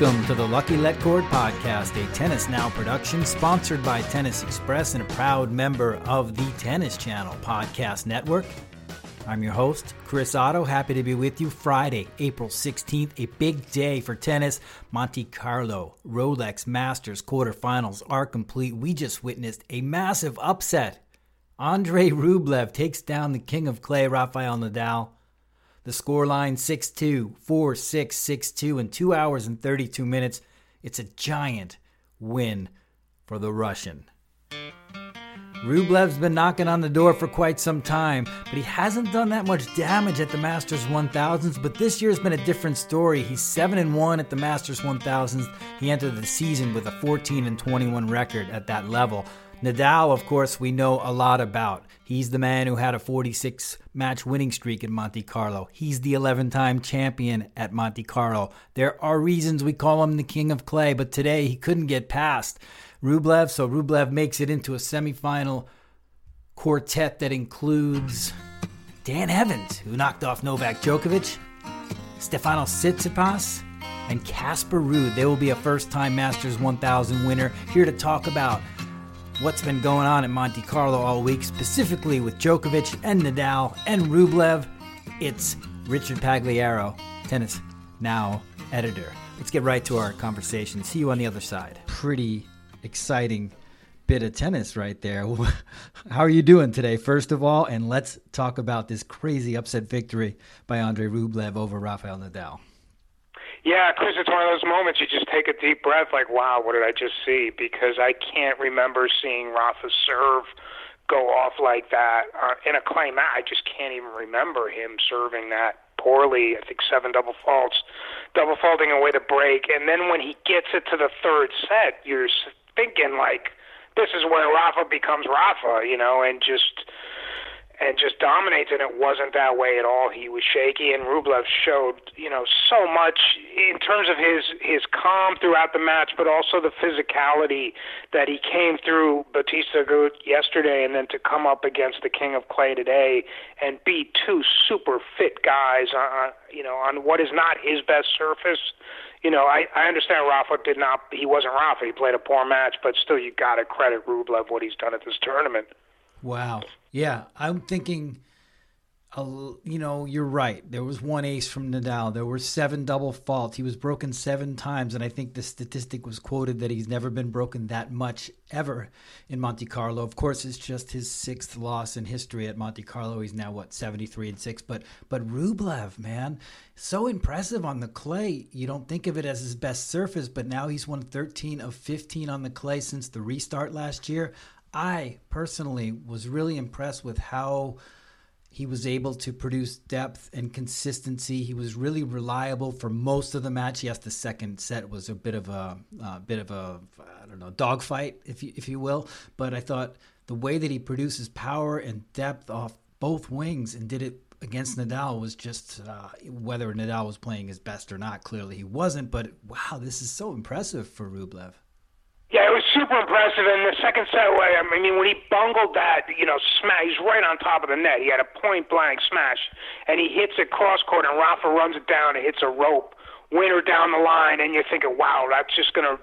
Welcome to the Lucky Let Cord podcast, a Tennis Now production sponsored by Tennis Express and a proud member of the Tennis Channel podcast network. I'm your host, Chris Oddo. Happy to be with you Friday, April 16th, a big day for tennis. Monte Carlo, Rolex Masters quarterfinals are complete. We just witnessed a massive upset. Andrey Rublev takes down the king of clay, Rafael Nadal. The scoreline 6 2, 4 6, 6 2 in 2 hours and 32 minutes. It's a giant win for the Russian. Rublev's been knocking on the door for quite some time, but he hasn't done that much damage at the Masters 1000s. But this year's been a different story. He's 7 and 1 at the Masters 1000s. He entered the season with a 14 and 21 record at that level. Nadal, of course, we know a lot about. He's the man who had a 46 match winning streak in Monte Carlo. He's the 11 time champion at Monte Carlo. There are reasons we call him the king of clay, but today he couldn't get past Rublev, so Rublev makes it into a semifinal quartet that includes Dan Evans, who knocked off Novak Djokovic, Stefanos Tsitsipas, and Casper Ruud. They will be a first time Masters 1000 winner here to talk about what's been going on at Monte Carlo all week, specifically with Djokovic and Nadal and Rublev. It's Richard Pagliaro, Tennis Now editor. Let's get right to our conversation. See you on the other side. Pretty exciting bit of tennis right there. How are you doing today, first of all? And let's talk about this crazy upset victory by Andrey Rublev over Rafael Nadal. Yeah, Chris, it's one of those moments you just take a deep breath, like, wow, what did I just see? Because I can't remember seeing Rafa serve go off like that uh, in a match. I just can't even remember him serving that poorly. I think seven double faults, double faulting away the break, and then when he gets it to the third set, you're thinking like, this is where Rafa becomes Rafa, you know, and just and just dominates. And it wasn't that way at all. He was shaky, and Rublev showed, you know, so much in terms of his his calm throughout the match, but also the physicality that he came through Bautista Agut yesterday, and then to come up against the King of Clay today and beat two super fit guys on, you know, on what is not his best surface you know, I, I understand Rafa did not, he wasn't Rafa. He played a poor match, but still, you got to credit Rublev what he's done at this tournament. Wow. Yeah, I'm thinking. You know, you're right. There was one ace from Nadal. There were seven double faults. He was broken seven times, and I think the statistic was quoted that he's never been broken that much ever in Monte Carlo. Of course, it's just his sixth loss in history at Monte Carlo. He's now what 73 and six. But but Rublev, man, so impressive on the clay. You don't think of it as his best surface, but now he's won 13 of 15 on the clay since the restart last year. I personally was really impressed with how he was able to produce depth and consistency. He was really reliable for most of the match. Yes, the second set was a bit of a uh, bit of a I don't know dogfight, if you, if you will. But I thought the way that he produces power and depth off both wings and did it against Nadal was just uh, whether Nadal was playing his best or not. Clearly, he wasn't. But wow, this is so impressive for Rublev. Super impressive. And the second set, I mean, when he bungled that, you know, smash, he's right on top of the net. He had a point blank smash, and he hits it cross court, and Rafa runs it down and hits a rope winner down the line, and you're thinking, wow, that's just gonna.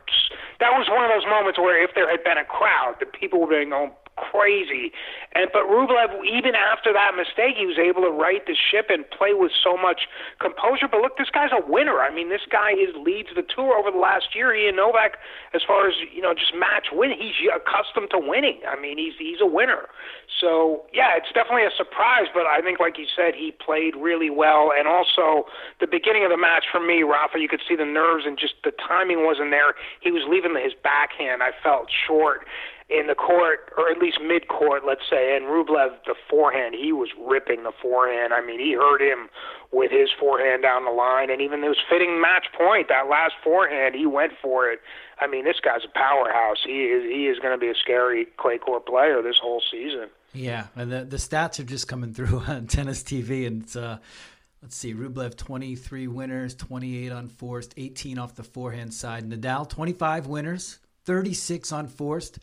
That was one of those moments where if there had been a crowd, the people would have been going crazy. And but Rublev, even after that mistake, he was able to right the ship and play with so much composure. But look, this guy's a winner. I mean, this guy is leads the tour over the last year. He and Novak, as far as you know, just match win. He's accustomed to winning. I mean, he's he's a winner. So yeah, it's definitely a surprise. But I think, like you said, he played really well. And also the beginning of the match for me, Rafa, you could see the nerves and just the timing wasn't there. He was leaving his backhand. I felt short in the court, or at least mid court, let's say. And Rublev, the forehand, he was ripping the forehand. I mean, he hurt him with his forehand down the line, and even his fitting match point, that last forehand, he went for it. I mean, this guy's a powerhouse. He is he is going to be a scary clay court player this whole season. Yeah, and the the stats are just coming through on Tennis TV, and it's, uh, let's see, Rublev 23 winners, 28 unforced, 18 off the forehand side. Nadal 25 winners, 36 unforced.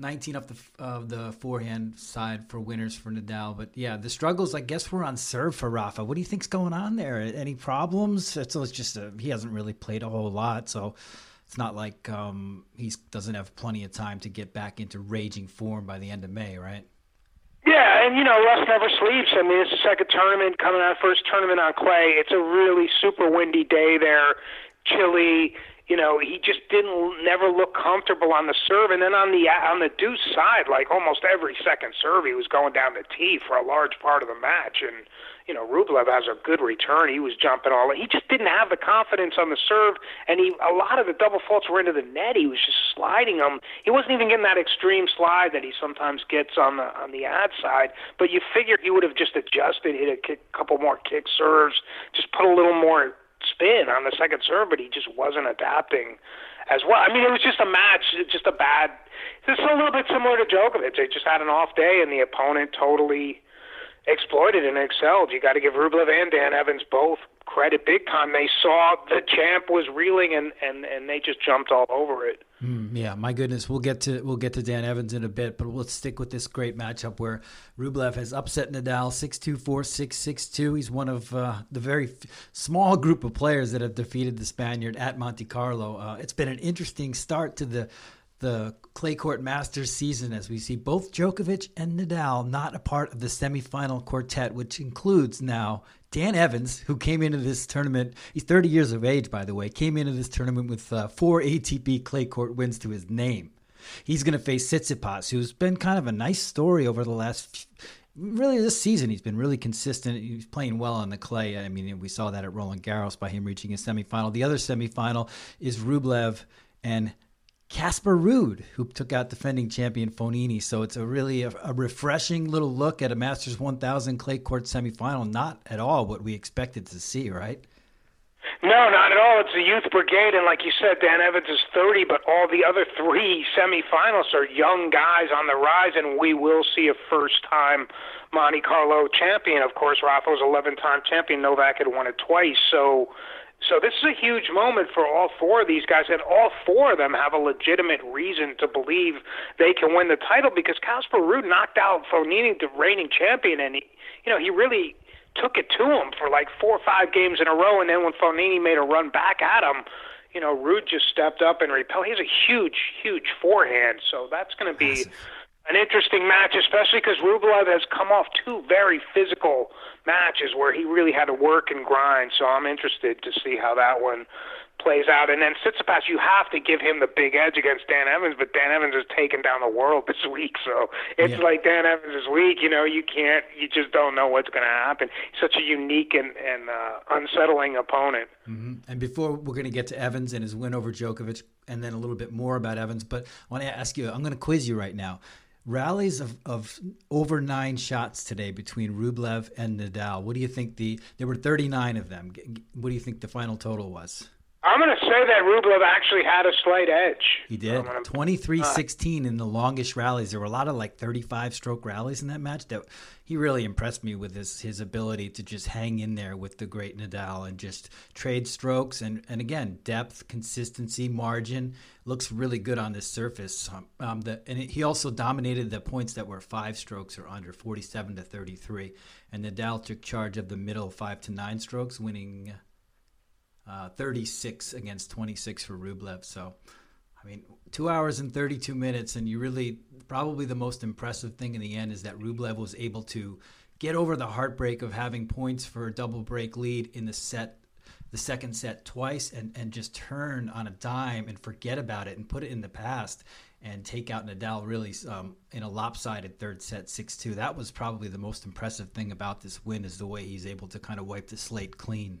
19 off the uh, the forehand side for winners for Nadal. But yeah, the struggles, I guess, were on serve for Rafa. What do you think's going on there? Any problems? It's, it's just a, he hasn't really played a whole lot, so it's not like um, he doesn't have plenty of time to get back into raging form by the end of May, right? Yeah, and you know, Russ never sleeps. I mean, it's the second tournament coming out, first tournament on clay. It's a really super windy day there, chilly you know, he just didn't never look comfortable on the serve. And then on the on the deuce side, like almost every second serve, he was going down the tee for a large part of the match. And you know, Rublev has a good return. He was jumping all. He just didn't have the confidence on the serve, and he a lot of the double faults were into the net. He was just sliding them. He wasn't even getting that extreme slide that he sometimes gets on the on the ad side. But you figure he would have just adjusted, hit a kick, couple more kick serves, just put a little more spin on the second serve, but he just wasn't adapting as well. I mean, it was just a match, just a bad. It's a little bit similar to Djokovic. They just had an off day, and the opponent totally exploited and excelled. You got to give Rublev and Dan Evans both credit big time. They saw the champ was reeling, and and and they just jumped all over it. Mm, yeah, my goodness. We'll get to we'll get to Dan Evans in a bit, but let's stick with this great matchup where Rublev has upset Nadal 6-2, 4-6, 6-2. He's one of uh, the very f- small group of players that have defeated the Spaniard at Monte Carlo. Uh, it's been an interesting start to the the clay court Masters season as we see both Djokovic and Nadal not a part of the semifinal quartet, which includes now Dan Evans, who came into this tournament. He's 30 years of age, by the way, came into this tournament with uh, four ATP clay court wins to his name. He's going to face Tsitsipas, who's been kind of a nice story over the last. Really, this season he's been really consistent. He's playing well on the clay. I mean, we saw that at Roland Garros by him reaching a semifinal. The other semifinal is Rublev and Casper Ruud, who took out defending champion Fognini. So it's a really a, a, refreshing little look at a Masters 1000 clay court semifinal. Not at all what we expected to see, right? No, not at all. It's a youth brigade, and like you said, Dan Evans is 30, but all the other three semifinalists are young guys on the rise, and we will see a first-time Monte Carlo champion. Of course, Rafa was 11-time champion. Novak had won it twice, so so this is a huge moment for all four of these guys, and all four of them have a legitimate reason to believe they can win the title because Casper Ruud knocked out Fognini, the reigning champion, and he, you know he really took it to him for like four or five games in a row, and then when Fognini made a run back at him, you know Ruud just stepped up and repelled. He has a huge, huge forehand, so that's going to be. Massive an interesting match, especially because Rublev has come off two very physical matches where he really had to work and grind. So I'm interested to see how that one plays out. And then Tsitsipas, you have to give him the big edge against Dan Evans, but Dan Evans has taken down the world this week, so it's yeah. like Dan Evans' week. You know, you can't, you just don't know what's going to happen. Such a unique and, and uh, unsettling opponent. Mm-hmm. And before we're going to get to Evans and his win over Djokovic, and then a little bit more about Evans, but I want to ask you. I'm going to quiz you right now rallies of, of over nine shots today between Rublev and Nadal. What do you think the there were 39 of them. What do you think the final total was? I'm going to say that Rublev actually had a slight edge. He did. 23 16 in the longest rallies. There were a lot of like 35 stroke rallies in that match. That He really impressed me with his, his ability to just hang in there with the great Nadal and just trade strokes. And, and again, depth, consistency, margin looks really good on this surface. Um, um the, and it, he also dominated the points that were five strokes or under, 47 to 33. And Nadal took charge of the middle five to nine strokes, winning uh, 36 against 26 for Rublev. So, I mean, two hours and 32 minutes, and you really probably the most impressive thing in the end is that Rublev was able to get over the heartbreak of having points for a double break lead in the set the second set twice and, and just turn on a dime and forget about it and put it in the past and take out Nadal really um, in a lopsided third set 6-2. That was probably the most impressive thing about this win is the way he's able to kind of wipe the slate clean.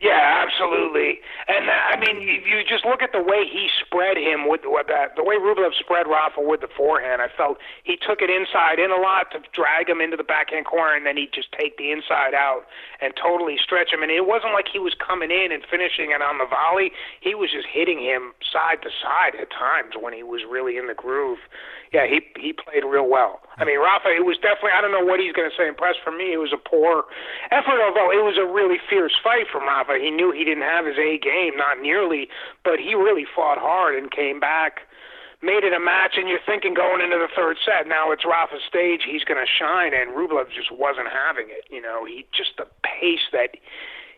Yeah, absolutely. And uh, I mean, you, you just look at the way he spread him with, with that, the way Rublev spread Rafa with the forehand. I felt he took it inside in a lot to drag him into the backhand corner, and then he'd just take the inside out and totally stretch him. And it wasn't like he was coming in and finishing it on the volley. He was just hitting him side to side at times when he was really in the groove. Yeah, he he played real well. I mean, Rafa, it was definitely. I don't know what he's going to say. Impressed for me, it was a poor effort. Although it was a really fierce fight from Rafa. He knew he didn't have his A game, not nearly, but he really fought hard and came back, made it a match. And you're thinking going into the third set, now it's Rafa's stage. He's going to shine, and Rublev just wasn't having it. You know, he just the pace that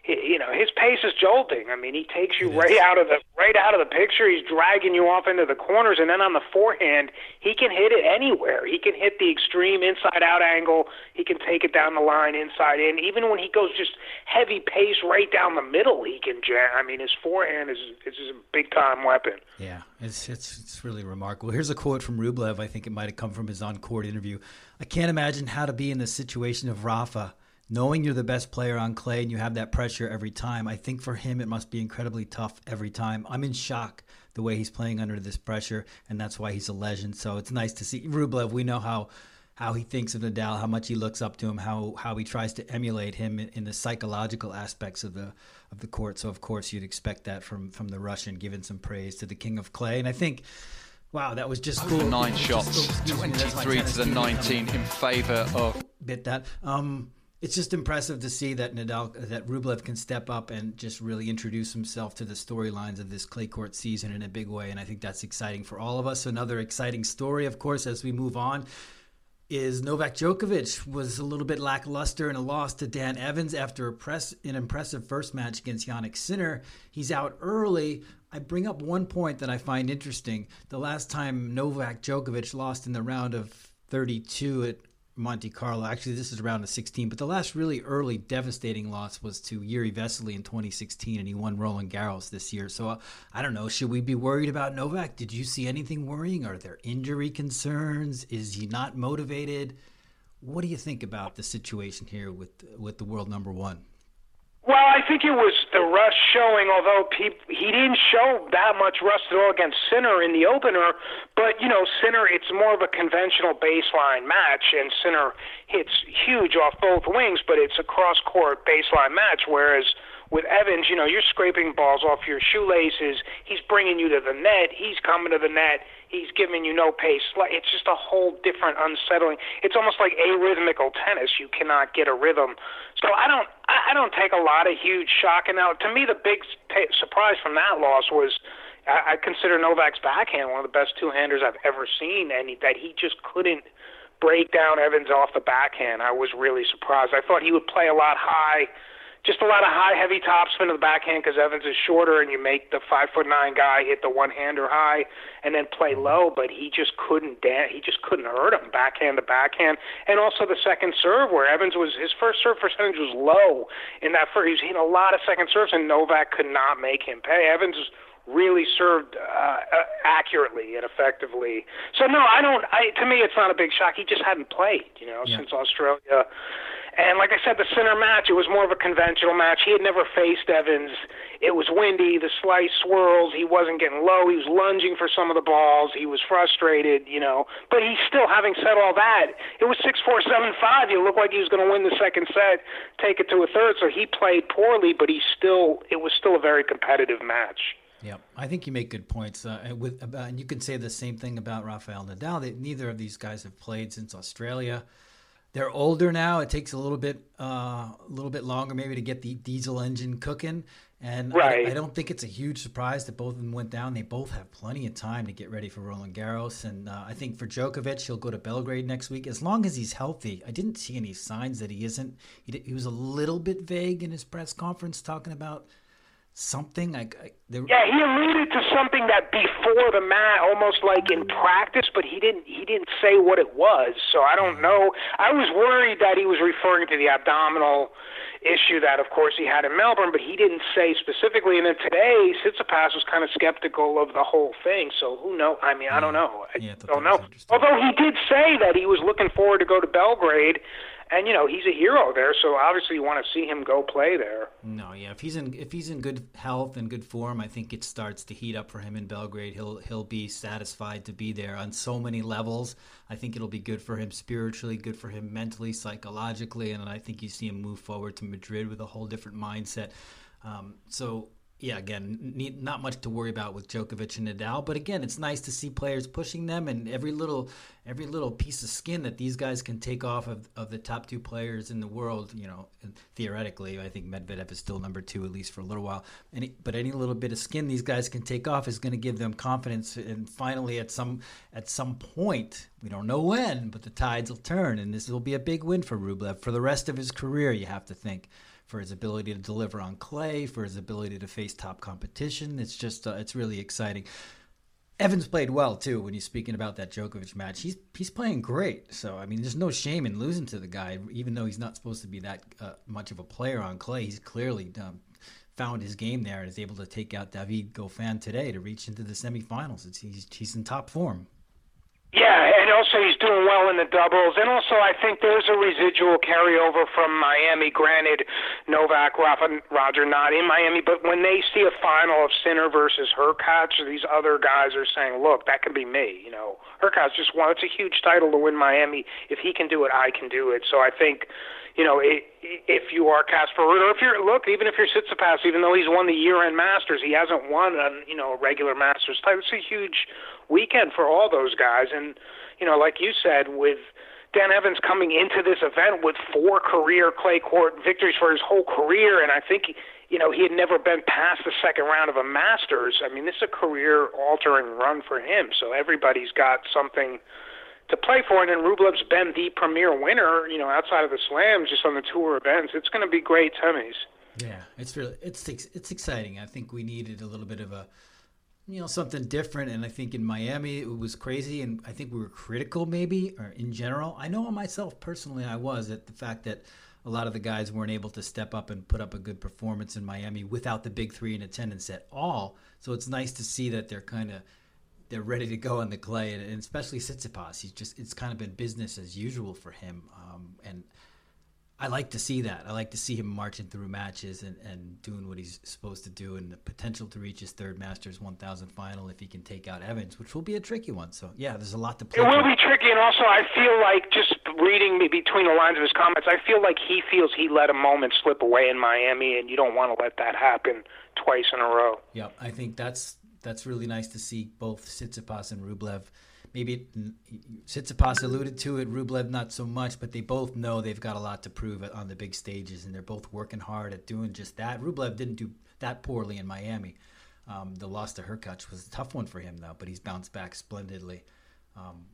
you know his pace is jolting. I mean, he takes you right out of the right out of the picture. He's dragging you off into the corners, and then on the forehand, he can hit it anywhere. He can hit the extreme inside out angle. He can take it down the line inside in. Even when he goes just heavy pace right down the middle, he can jam. I mean, his forehand is is a big time weapon. Yeah, it's it's it's really remarkable. Here's a quote from Rublev. I think it might have come from his on court interview. I can't imagine how to be in the situation of Rafa knowing you're the best player on clay and you have that pressure every time, I think for him it must be incredibly tough every time. I'm in shock the way he's playing under this pressure, and that's why he's a legend. So it's nice to see Rublev. We know how how he thinks of Nadal, how much he looks up to him, how how he tries to emulate him in, in the psychological aspects of the of the court. So of course you'd expect that from from the Russian, giving some praise to the king of clay, and I think. Wow, that was just cool. Nine shots, 23 to the 19 in favour of. Bit that. Um, it's just impressive to see that Nadal, that Rublev can step up and just really introduce himself to the storylines of this clay court season in a big way, and I think that's exciting for all of us. Another exciting story, of course, as we move on, is Novak Djokovic was a little bit lackluster in a loss to Dan Evans after a press, an impressive first match against Jannik Sinner. He's out early. I bring up one point that I find interesting. The last time Novak Djokovic lost in the round of 32 at Monte Carlo. Actually, this is around the 16, but the last really early devastating loss was to Jiri Vesely in 2016, and he won Roland Garros this year. So uh, I don't know. Should we be worried about Novak? Did you see anything worrying? Are there injury concerns? Is he not motivated? What do you think about the situation here with with the world number one? Think it was the Russ showing, although he, he didn't show that much rust at all against Sinner in the opener. But, you know, Sinner, it's more of a conventional baseline match, and Sinner hits huge off both wings, but it's a cross court baseline match, whereas with Evans, you know, you're scraping balls off your shoelaces. He's bringing you to the net. He's coming to the net. He's giving you no pace. It's just a whole different unsettling. It's almost like arrhythmical tennis. You cannot get a rhythm. So I don't, I don't take a lot of huge shock. And now, to me, the big t- surprise from that loss was. I, I consider Novak's backhand one of the best two-handers I've ever seen, and he, that he just couldn't break down Evans off the backhand. I was really surprised. I thought he would play a lot high just a lot of high, heavy topspin to the backhand because Evans is shorter, and you make the five foot nine guy hit the one hander high and then play mm-hmm. low. But he just couldn't dan- He just couldn't hurt him backhand to backhand, and also the second serve where Evans was his first serve percentage was low in that first. He was hitting a lot of second serves, and Novak could not make him pay. Evans really served uh, uh, accurately and effectively. So no, I don't. I to me, it's not a big shock. He just hadn't played, you know, yeah. since Australia and like I said, the Sinner match, it was more of a conventional match. He had never faced Evans. It was windy, the slice swirls. He wasn't getting low. He was lunging for some of the balls. He was frustrated, you know. But he's still, having said all that, it was six four seven five. He looked like he was going to win the second set, take it to a third. So he played poorly, but he still, it was still a very competitive match. Yeah, I think you make good points. Uh, with about, and you can say the same thing about Rafael Nadal. That neither of these guys have played since Australia they're older now. It takes a little bit, uh, a little bit longer maybe to get the diesel engine cooking. And right. I, I, don't think it's a huge surprise that both of them went down. They both have plenty of time to get ready for Roland Garros. And uh, I think for Djokovic, he'll go to Belgrade next week as long as he's healthy. I didn't see any signs that he isn't. He, he was a little bit vague in his press conference talking about something like there... yeah he alluded to something that before the match almost like in practice but he didn't he didn't say what it was so i don't know. I was worried that he was referring to the abdominal issue that of course he had in melbourne but he didn't say specifically. And then today Tsitsipas was kind of skeptical of the whole thing so who know i mean i don't know. I yeah, don't know. although he did say that he was looking forward to go to belgrade and you know he's a hero there. So obviously you want to see him go play there. No, yeah, if he's in if he's in good health and good form, I think it starts to heat up for him in Belgrade. He'll he'll be satisfied to be there on so many levels. I think it'll be good for him spiritually, good for him mentally, psychologically, and I think you see him move forward to Madrid with a whole different mindset. Um, so yeah, again, need, not much to worry about with Djokovic and Nadal, but again, it's nice to see players pushing them, and every little every little piece of skin that these guys can take off of, of the top two players in the world. You know, theoretically, I think Medvedev is still number two at least for a little while. Any, but any little bit of skin these guys can take off is going to give them confidence, and finally, at some at some point, we don't know when, but the tides will turn, and this will be a big win for Rublev for the rest of his career. You have to think for his ability to deliver on clay, for his ability to face top competition. It's just uh, it's really exciting. Evans played well too. When you're speaking about that Djokovic match, he's he's playing great. So I mean, there's no shame in losing to the guy, even though he's not supposed to be that uh, much of a player on clay. He's clearly um, found his game there and is able to take out David Goffin today to reach into the semifinals. It's, he's he's in top form. Yeah, and also he's doing well in the doubles, and also I think there's a residual carryover from Miami. Granted, Novak, Rafa, Roger not in Miami, but when they see a final of Sinner versus or these other guys are saying, "Look, that could be me." You know, Hurkacz just won. It's a huge title to win Miami. If he can do it, I can do it. So I think you know, if you are Casper Ruud, or if you're look, even if you're Tsitsipas, even though he's won the year-end Masters, he hasn't won a you know a regular Masters title. It's a huge weekend for all those guys, and you know, like you said, with Dan Evans coming into this event with four career clay court victories for his whole career, and I think you know he had never been past the second round of a Masters. I mean, this is a career-altering run for him. So everybody's got something to play for. And then Rublev's been the premier winner, you know, outside of the slams, just on the tour events. It's going to be great semis. Yeah, it's really it's it's exciting. I think we needed a little bit of a you know something different and i think in miami it was crazy and i think we were critical maybe or in general i know myself personally i was at the fact that a lot of the guys weren't able to step up and put up a good performance in miami without the big three in attendance at all so it's nice to see that they're kind of they're ready to go on the clay, and, especially Tsitsipas. He's just it's kind of been business as usual for him, um, and I like to see that. I like to see him marching through matches and, and doing what he's supposed to do, and the potential to reach his third Masters 1000 final if he can take out Evans, which will be a tricky one. So yeah, there's a lot to play. It will for. be tricky, and also I feel like just reading me between the lines of his comments, I feel like he feels he let a moment slip away in Miami, and you don't want to let that happen twice in a row. Yep, I think that's that's really nice to see both Tsitsipas and Rublev. Maybe Tsitsipas alluded to it, Rublev not so much, but they both know they've got a lot to prove on the big stages, and they're both working hard at doing just that. Rublev didn't do that poorly in Miami. Um, the loss to Hurkacz was a tough one for him, though, but he's bounced back splendidly. Um,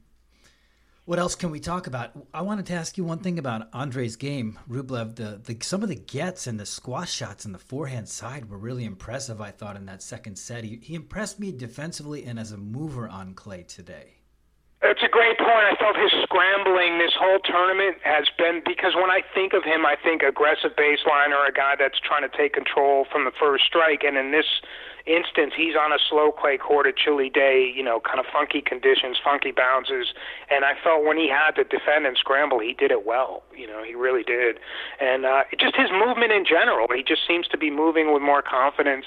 what else can we talk about? I wanted to ask you one thing about Andrey's game, Rublev. The, the some of the gets and the squash shots and the forehand side were really impressive. I thought in that second set, he, he impressed me defensively and as a mover on clay today. It's a great point. I felt his scrambling this whole tournament has been because when I think of him, I think aggressive baseliner, a guy that's trying to take control from the first strike, and in this instance, he's on a slow clay court, a chilly day, you know, kind of funky conditions, funky bounces. And I felt when he had to defend and scramble, he did it well. You know, he really did. And uh, just his movement in general, he just seems to be moving with more confidence.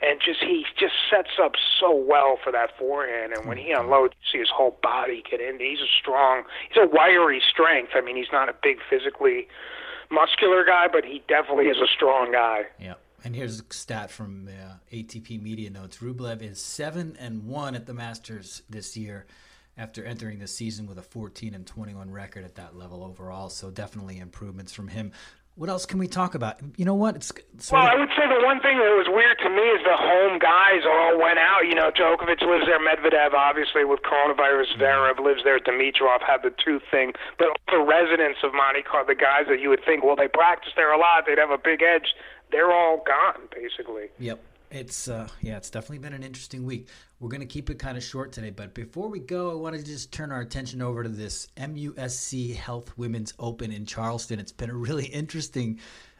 And just he just sets up so well for that forehand, and when he unloads, you see his whole body get in. He's a strong, he's a wiry strength. I mean, he's not a big physically muscular guy, but he definitely is a strong guy. Yeah. And here's a stat from uh, ATP Media Notes: Rublev is seven and one at the Masters this year, after entering the season with a 14 and 21 record at that level overall. So definitely improvements from him. What else can we talk about? You know what? It's well, of... I would say the one thing that was weird to me is the home guys all went out. You know, Djokovic lives there, Medvedev obviously with coronavirus, mm-hmm. Zverev lives there, Dimitrov had the tooth thing, but the residents of Monte Carlo, the guys that you would think, well, they practice there a lot, they'd have a big edge they're all gone basically. Yep. It's uh, yeah, it's definitely been an interesting week. We're gonna keep it kind of short today, but before we go, I want to just turn our attention over to this MUSC Health Women's Open in Charleston. It's been a really interesting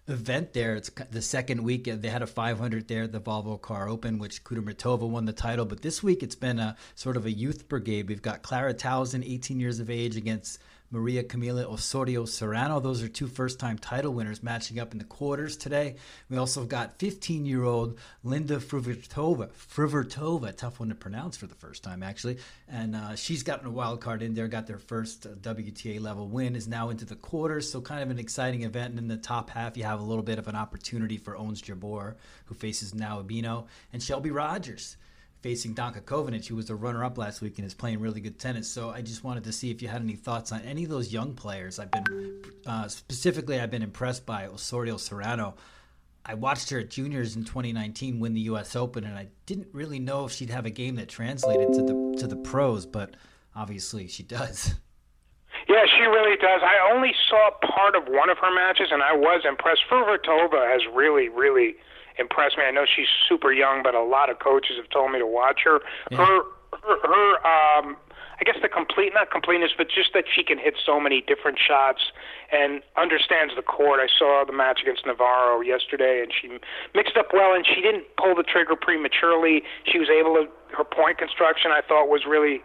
event there. It's the second week they had a 500 there at the Volvo Car Open, which Kudermetova won the title. But this week it's been a sort of a youth brigade. We've got Clara Tauson, 18 years of age, against Maria Camila Osorio Serrano. Those are two first time title winners matching up in the quarters today. We also got 15 year old Linda Frivertova. Fruhvirtova, tough one to pronounce for the first time, actually. And uh, she's gotten a wild card in there, got their first uh, WTA level win, is now into the quarters. So, kind of an exciting event. And in the top half, you have a little bit of an opportunity for Ons Jabeur, who faces Nao Hibino, and Shelby Rogers facing Danka Kovinic, who was the runner-up last week and is playing really good tennis. So I just wanted to see if you had any thoughts on any of those young players. I've been uh, specifically I've been impressed by Osorio Serrano. I watched her at juniors in 2019 win the U.S. Open, and I didn't really know if she'd have a game that translated to the to the pros, but obviously she does. Yeah, she really does. I only saw part of one of her matches, and I was impressed. Fruhvirtova has really, really impressed me. I know she's super young, but a lot of coaches have told me to watch her. Yeah. Her, her, her, um, I guess the complete, not completeness, but just that she can hit so many different shots and understands the court. I saw the match against Navarro yesterday, and she mixed up well, and she didn't pull the trigger prematurely. She was able to. Her point construction, I thought, was really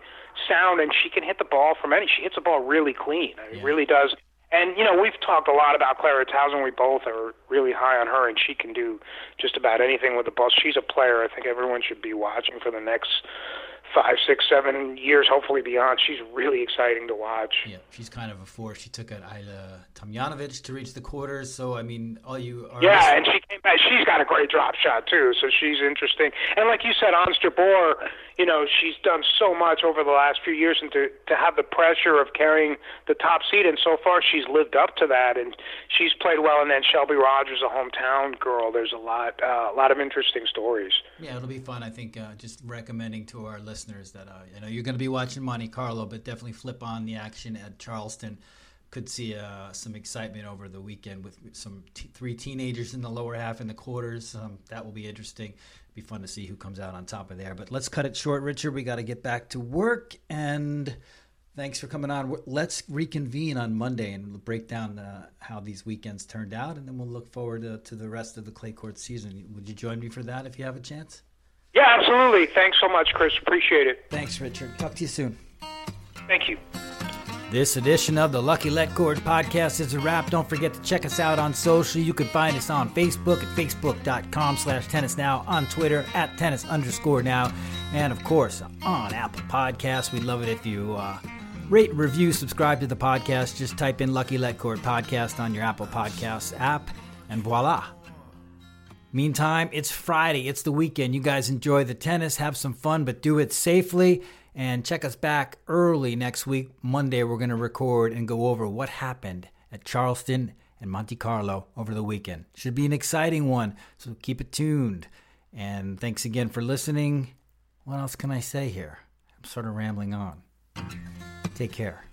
sound, and she can hit the ball from any. She hits the ball really clean. It yeah. really does. And you know, we've talked a lot about Clara Tauson. We both are really high on her, and she can do just about anything with the ball. She's a player I think everyone should be watching for the next five, six, seven years, hopefully beyond. She's really exciting to watch. Yeah, she's kind of a force. She took an Ajla Tomljanovic to reach the quarters. So I mean, all you are. Yeah, and she. She's got a great drop shot too, so she's interesting. And like you said, Ons Jabeur, you know, she's done so much over the last few years, and to to have the pressure of carrying the top seed, and so far she's lived up to that, and she's played well. And then Shelby Rogers, a hometown girl. There's a lot, uh, a lot of interesting stories. Yeah, it'll be fun. I think uh, just recommending to our listeners listeners that uh, you know you're going to be watching Monte Carlo, but definitely flip on the action at Charleston. Could see uh, some excitement over the weekend with some t- three teenagers in the lower half in the quarters. Um, that will be interesting. Be fun to see who comes out on top of there. But let's cut it short, Richard. We got to get back to work and. Thanks for coming on. Let's reconvene on Monday and break down uh, how these weekends turned out, and then we'll look forward to, to the rest of the clay court season. Would you join me for that if you have a chance? Yeah, absolutely. Thanks so much, Chris. Appreciate it. Thanks, Richard. Talk to you soon. Thank you. This edition of the Lucky Let Cord podcast is a wrap. Don't forget to check us out on social. You can find us on Facebook at facebook.com slash tennis now, on Twitter at tennis underscore now, and of course on Apple Podcasts. We'd love it if you uh, rate, review, subscribe to the podcast. Just type in Lucky Let Cord podcast on your Apple Podcasts app, and voila. Meantime, it's Friday, it's the weekend. You guys enjoy the tennis, have some fun, but do it safely. And check us back early next week. Monday, we're going to record and go over what happened at Charleston and Monte Carlo over the weekend. Should be an exciting one, so keep it tuned. And thanks again for listening. What else can I say here? I'm sort of rambling on. Take care.